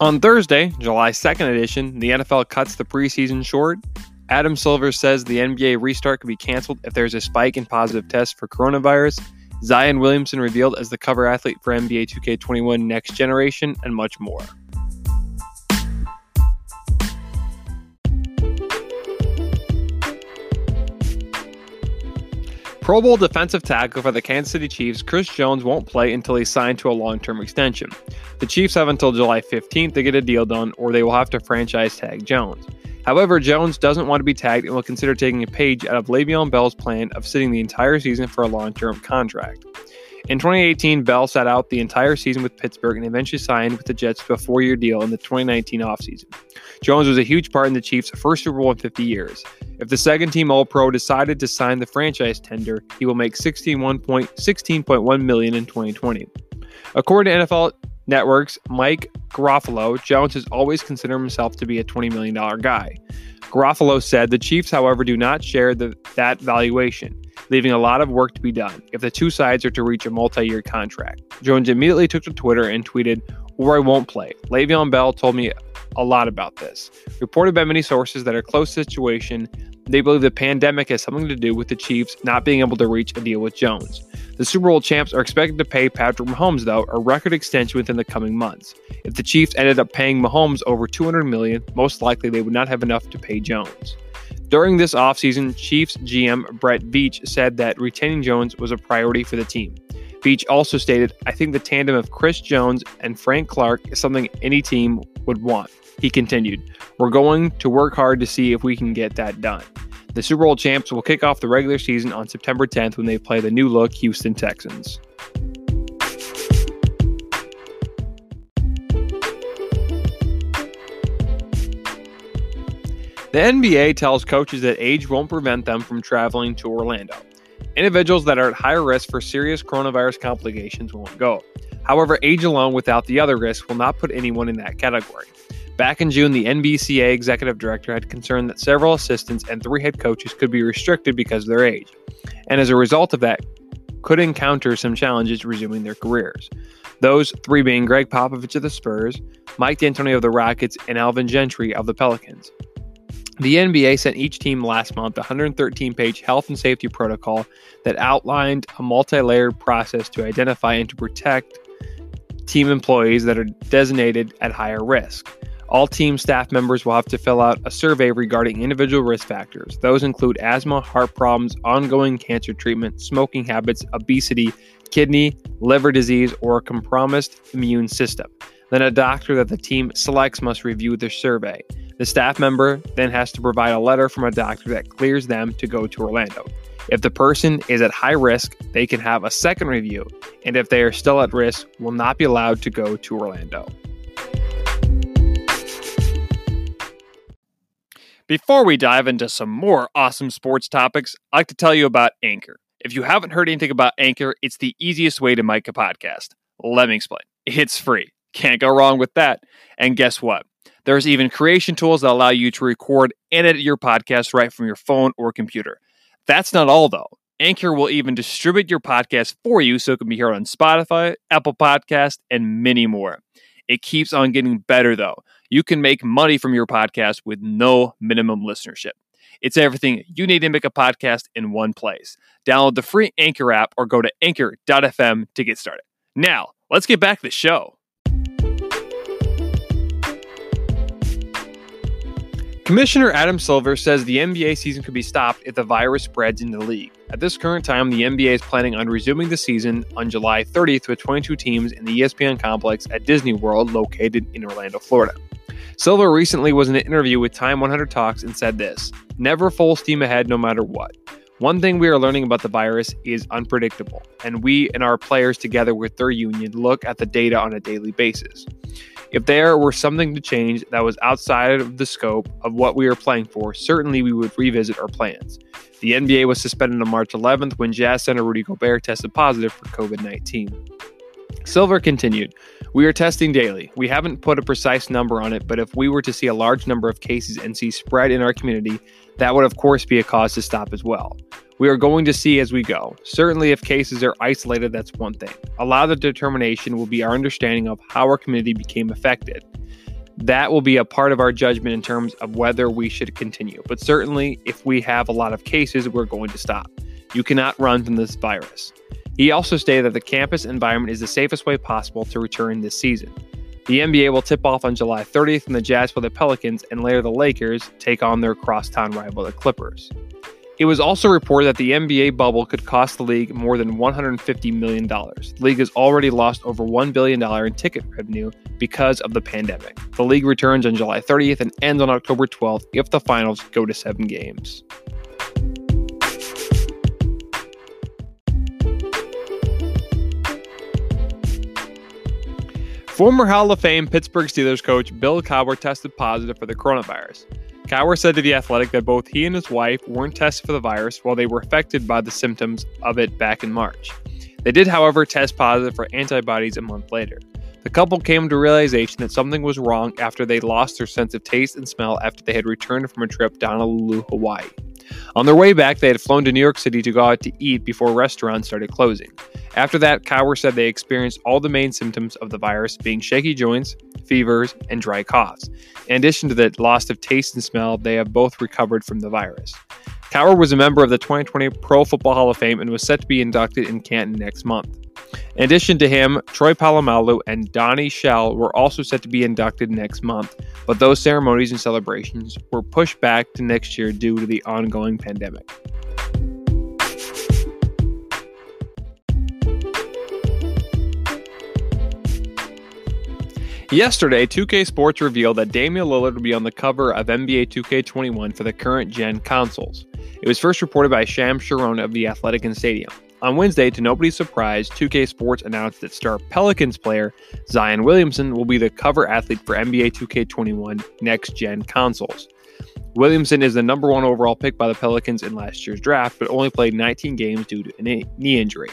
On Thursday, July 2nd edition, the NFL cuts the preseason short. Adam Silver says the NBA restart could be canceled if there's a spike in positive tests for coronavirus. Zion Williamson revealed as the cover athlete for NBA 2K21 Next Generation, and much more. Pro Bowl defensive tackle for the Kansas City Chiefs, Chris Jones won't play until he's signed to a long term extension. The Chiefs have until July 15th to get a deal done, or they will have to franchise tag Jones. However, Jones doesn't want to be tagged and will consider taking a page out of Le'Veon Bell's plan of sitting the entire season for a long term contract. In 2018, Bell sat out the entire season with Pittsburgh and eventually signed with the Jets to a four year deal in the 2019 offseason. Jones was a huge part in the Chiefs' first Super Bowl in 50 years. If the second team All Pro decided to sign the franchise tender, he will make 16.1 million in 2020. According to NFL Network's Mike Garafolo, Jones has always considered himself to be a $20 million guy. Garafolo said the Chiefs, however, do not share the, that valuation leaving a lot of work to be done if the two sides are to reach a multi year contract. Jones immediately took to Twitter and tweeted, Or I won't play. Le'Veon Bell told me a lot about this. Reported by many sources that are close to the situation, they believe the pandemic has something to do with the Chiefs not being able to reach a deal with Jones. The Super Bowl champs are expected to pay Patrick Mahomes, though, a record extension within the coming months. If the Chiefs ended up paying Mahomes over 200 million, most likely they would not have enough to pay Jones. During this offseason, Chiefs GM Brett Veach said that retaining Jones was a priority for the team. Veach also stated, I think the tandem of Chris Jones and Frank Clark is something any team would want. He continued, We're going to work hard to see if we can get that done. The Super Bowl champs will kick off the regular season on September 10th when they play the new look Houston Texans. The NBA tells coaches that age won't prevent them from traveling to Orlando. Individuals that are at higher risk for serious coronavirus complications won't go. However, age alone without the other risks will not put anyone in that category. Back in June, the NBCA executive director had concern that several assistants and three head coaches could be restricted because of their age, and as a result of that, could encounter some challenges resuming their careers. Those three being Gregg Popovich of the Spurs, Mike D'Antoni of the Rockets, and Alvin Gentry of the Pelicans. The NBA sent each team last month a 113 page health and safety protocol that outlined a multi layered process to identify and to protect team employees that are designated at higher risk. All team staff members will have to fill out a survey regarding individual risk factors. Those include asthma, heart problems, ongoing cancer treatment, smoking habits, obesity, kidney, liver disease, or a compromised immune system. Then a doctor that the team selects must review the survey. The staff member then has to provide a letter from a doctor that clears them to go to Orlando. If the person is at high risk, they can have a second review, and if they are still at risk, will not be allowed to go to Orlando. Before we dive into some more awesome sports topics, I'd like to tell you about Anchor. If you haven't heard anything about Anchor, it's the easiest way to make a podcast. Let me explain. It's free. Can't go wrong with that. And guess what? There's even creation tools that allow you to record and edit your podcast right from your phone or computer. That's not all, though. Anchor will even distribute your podcast for you so it can be heard on Spotify, Apple Podcast, and many more. It keeps on getting better, though. You can make money from your podcast with no minimum listenership. It's everything you need to make a podcast in one place. Download the free Anchor app or go to anchor.fm to get started. Now, let's get back to the show. Commissioner Adam Silver says the NBA season could be stopped if the virus spreads in the league. At this current time, the NBA is planning on resuming the season on July 30th with 22 teams in the ESPN complex at Disney World, located in Orlando, Florida. Silver recently was in an interview with Time 100 Talks and said this Never full steam ahead no matter what. One thing we are learning about the virus is unpredictable, and we and our players, together with their union, look at the data on a daily basis. If there were something to change that was outside of the scope of what we were playing for, certainly we would revisit our plans. The NBA was suspended on March 11th when Jazz center Rudy Gobert tested positive for COVID 19. Silver continued, We are testing daily. We haven't put a precise number on it, but if we were to see a large number of cases and see spread in our community, that would of course be a cause to stop as well. We are going to see as we go. Certainly, if cases are isolated, that's one thing. A lot of the determination will be our understanding of how our community became affected. that will be a part of our judgment in terms of whether we should continue. But certainly, if we have a lot of cases, we're going to stop. You cannot run from this virus. He also stated that the campus environment is the safest way possible to return this season. The NBA will tip off on July 30th when the Jazz play the Pelicans and later the Lakers take on their crosstown rival, the Clippers. It was also reported that the NBA bubble could cost the league more than $150 million. The league has already lost over $1 billion in ticket revenue because of the pandemic. The league returns on July 30th and ends on October 12th if the finals go to seven games. Former Hall of Fame Pittsburgh Steelers coach Bill Cowher tested positive for the coronavirus. Cowher said to The Athletic that both he and his wife weren't tested for the virus while they were affected by the symptoms of it back in March. They did, however, test positive for antibodies a month later. The couple came to realization that something was wrong after they lost their sense of taste and smell after they had returned from a trip to Honolulu, Hawaii. On their way back, they had flown to New York City to go out to eat before restaurants started closing. After that, Cowher said they experienced all the main symptoms of the virus, being shaky joints, fevers, and dry coughs. In addition to the loss of taste and smell, they have both recovered from the virus. Cowher was a member of the 2020 Pro Football Hall of Fame and was set to be inducted in Canton next month. In addition to him, Troy Polamalu and Donnie Shell were also set to be inducted next month, but those ceremonies and celebrations were pushed back to next year due to the ongoing pandemic. Yesterday, 2K Sports revealed that Damian Lillard will be on the cover of NBA 2K21 for the current gen consoles. It was first reported by Sham Charania of The Athletic and Stadium. On Wednesday, to nobody's surprise, 2K Sports announced that star Pelicans player Zion Williamson will be the cover athlete for NBA 2K21 next gen consoles. Williamson is the number one overall pick by the Pelicans in last year's draft, but only played 19 games due to a knee injury.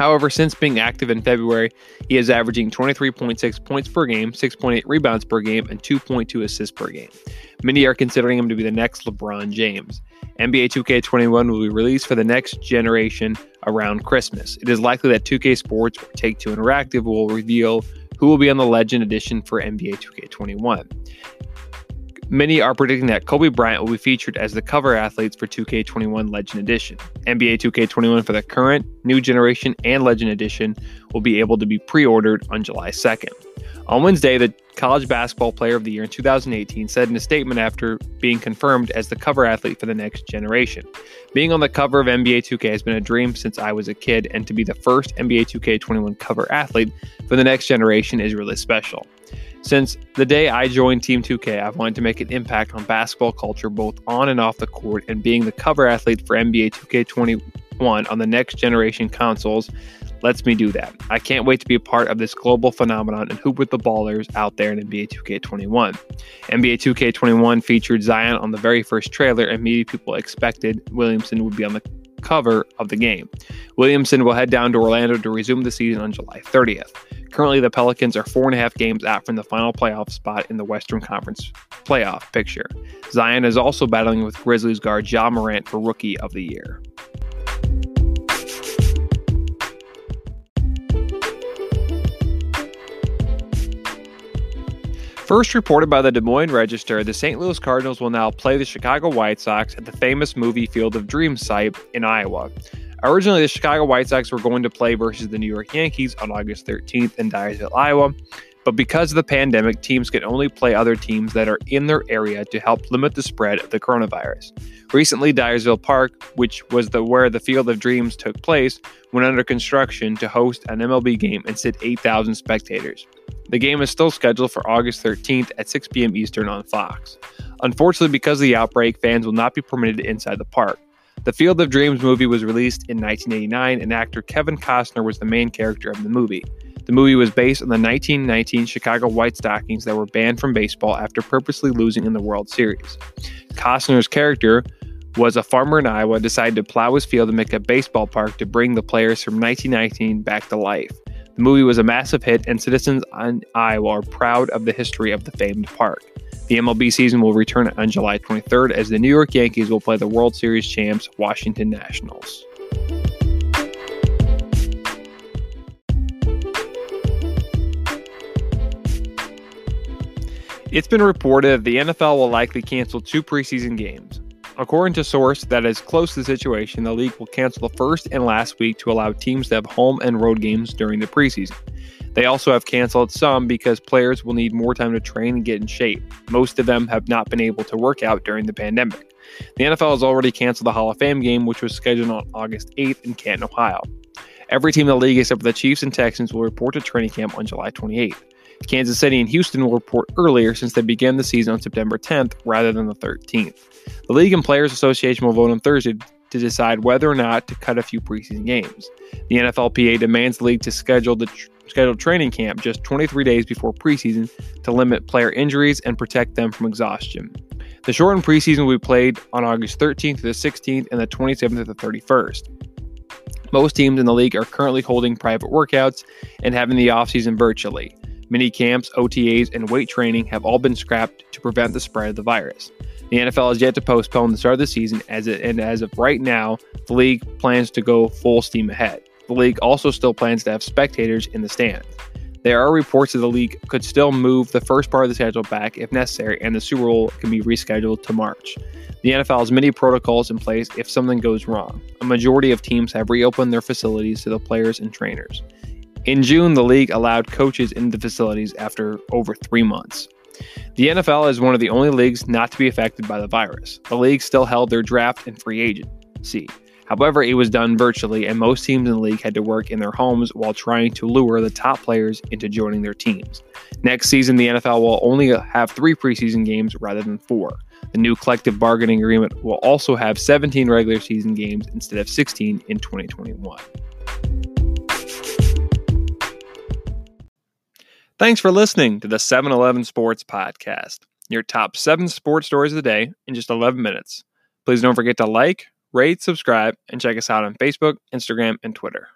However, since being active in February, he is averaging 23.6 points per game, 6.8 rebounds per game, and 2.2 assists per game. Many are considering him to be the next LeBron James. NBA 2K21 will be released for the next generation around Christmas. It is likely that 2K Sports or Take Two Interactive will reveal who will be on the Legend Edition for NBA 2K21. Many are predicting that Kobe Bryant will be featured as the cover athletes for 2K21 Legend Edition. NBA 2K21 for the current, new generation, and Legend Edition will be able to be pre ordered on July 2nd. On Wednesday, the College Basketball Player of the Year in 2018 said in a statement after being confirmed as the cover athlete for the next generation Being on the cover of NBA 2K has been a dream since I was a kid, and to be the first NBA 2K21 cover athlete for the next generation is really special. Since the day I joined Team 2K, I've wanted to make an impact on basketball culture both on and off the court, and being the cover athlete for NBA 2K21 on the next generation consoles lets me do that. I can't wait to be a part of this global phenomenon and hoop with the ballers out there in NBA 2K21. NBA 2K21 featured Zion on the very first trailer, and many people expected Williamson would be on the cover of the game. Williamson will head down to Orlando to resume the season on July 30th. Currently, the Pelicans are four and a half games out from the final playoff spot in the Western Conference playoff picture. Zion is also battling with Grizzlies guard Ja Morant for Rookie of the Year. First reported by the Des Moines Register, the St. Louis Cardinals will now play the Chicago White Sox at the famous movie Field of Dreams site in Iowa. Originally, the Chicago White Sox were going to play versus the New York Yankees on August 13th in Dyersville, Iowa, but because of the pandemic, teams can only play other teams that are in their area to help limit the spread of the coronavirus. Recently, Dyersville Park, which was the where the Field of Dreams took place, went under construction to host an MLB game and sit 8,000 spectators. The game is still scheduled for August 13th at 6 p.m. Eastern on Fox. Unfortunately, because of the outbreak, fans will not be permitted inside the park. The Field of Dreams movie was released in 1989, and actor Kevin Costner was the main character of the movie. The movie was based on the 1919 Chicago White Stockings that were banned from baseball after purposely losing in the World Series. Costner's character was a farmer in Iowa decided to plow his field and make a baseball park to bring the players from 1919 back to life. The movie was a massive hit, and citizens in Iowa are proud of the history of the famed park. The MLB season will return on July 23rd as the New York Yankees will play the World Series champs Washington Nationals. It's been reported the NFL will likely cancel two preseason games. According to source that is close to the situation, the league will cancel the first and last week to allow teams to have home and road games during the preseason. They also have canceled some because players will need more time to train and get in shape. Most of them have not been able to work out during the pandemic. The NFL has already canceled the Hall of Fame game, which was scheduled on August 8th in Canton, Ohio. Every team in the league except for the Chiefs and Texans will report to training camp on July 28th. Kansas City and Houston will report earlier since they began the season on September 10th rather than the 13th. The League and Players Association will vote on Thursday to decide whether or not to cut a few preseason games. The NFLPA demands the league to schedule the tr- scheduled training camp just 23 days before preseason to limit player injuries and protect them from exhaustion. The shortened preseason will be played on August 13th to the 16th and the 27th to the 31st. Most teams in the league are currently holding private workouts and having the offseason virtually. Mini camps, OTAs, and weight training have all been scrapped to prevent the spread of the virus. The NFL has yet to postpone the start of the season, as it, and as of right now, the league plans to go full steam ahead. The league also still plans to have spectators in the stands. There are reports that the league could still move the first part of the schedule back if necessary, and the Super Bowl can be rescheduled to March. The NFL has many protocols in place if something goes wrong. A majority of teams have reopened their facilities to the players and trainers. In June, the league allowed coaches into the facilities after over three months. The NFL is one of the only leagues not to be affected by the virus. The league still held their draft and free agency. However, it was done virtually, and most teams in the league had to work in their homes while trying to lure the top players into joining their teams. Next season, the NFL will only have three preseason games rather than four. The new collective bargaining agreement will also have 17 regular season games instead of 16 in 2021. Thanks for listening to the 7 Eleven Sports Podcast, your top seven sports stories of the day in just 11 minutes. Please don't forget to like, rate, subscribe, and check us out on Facebook, Instagram, and Twitter.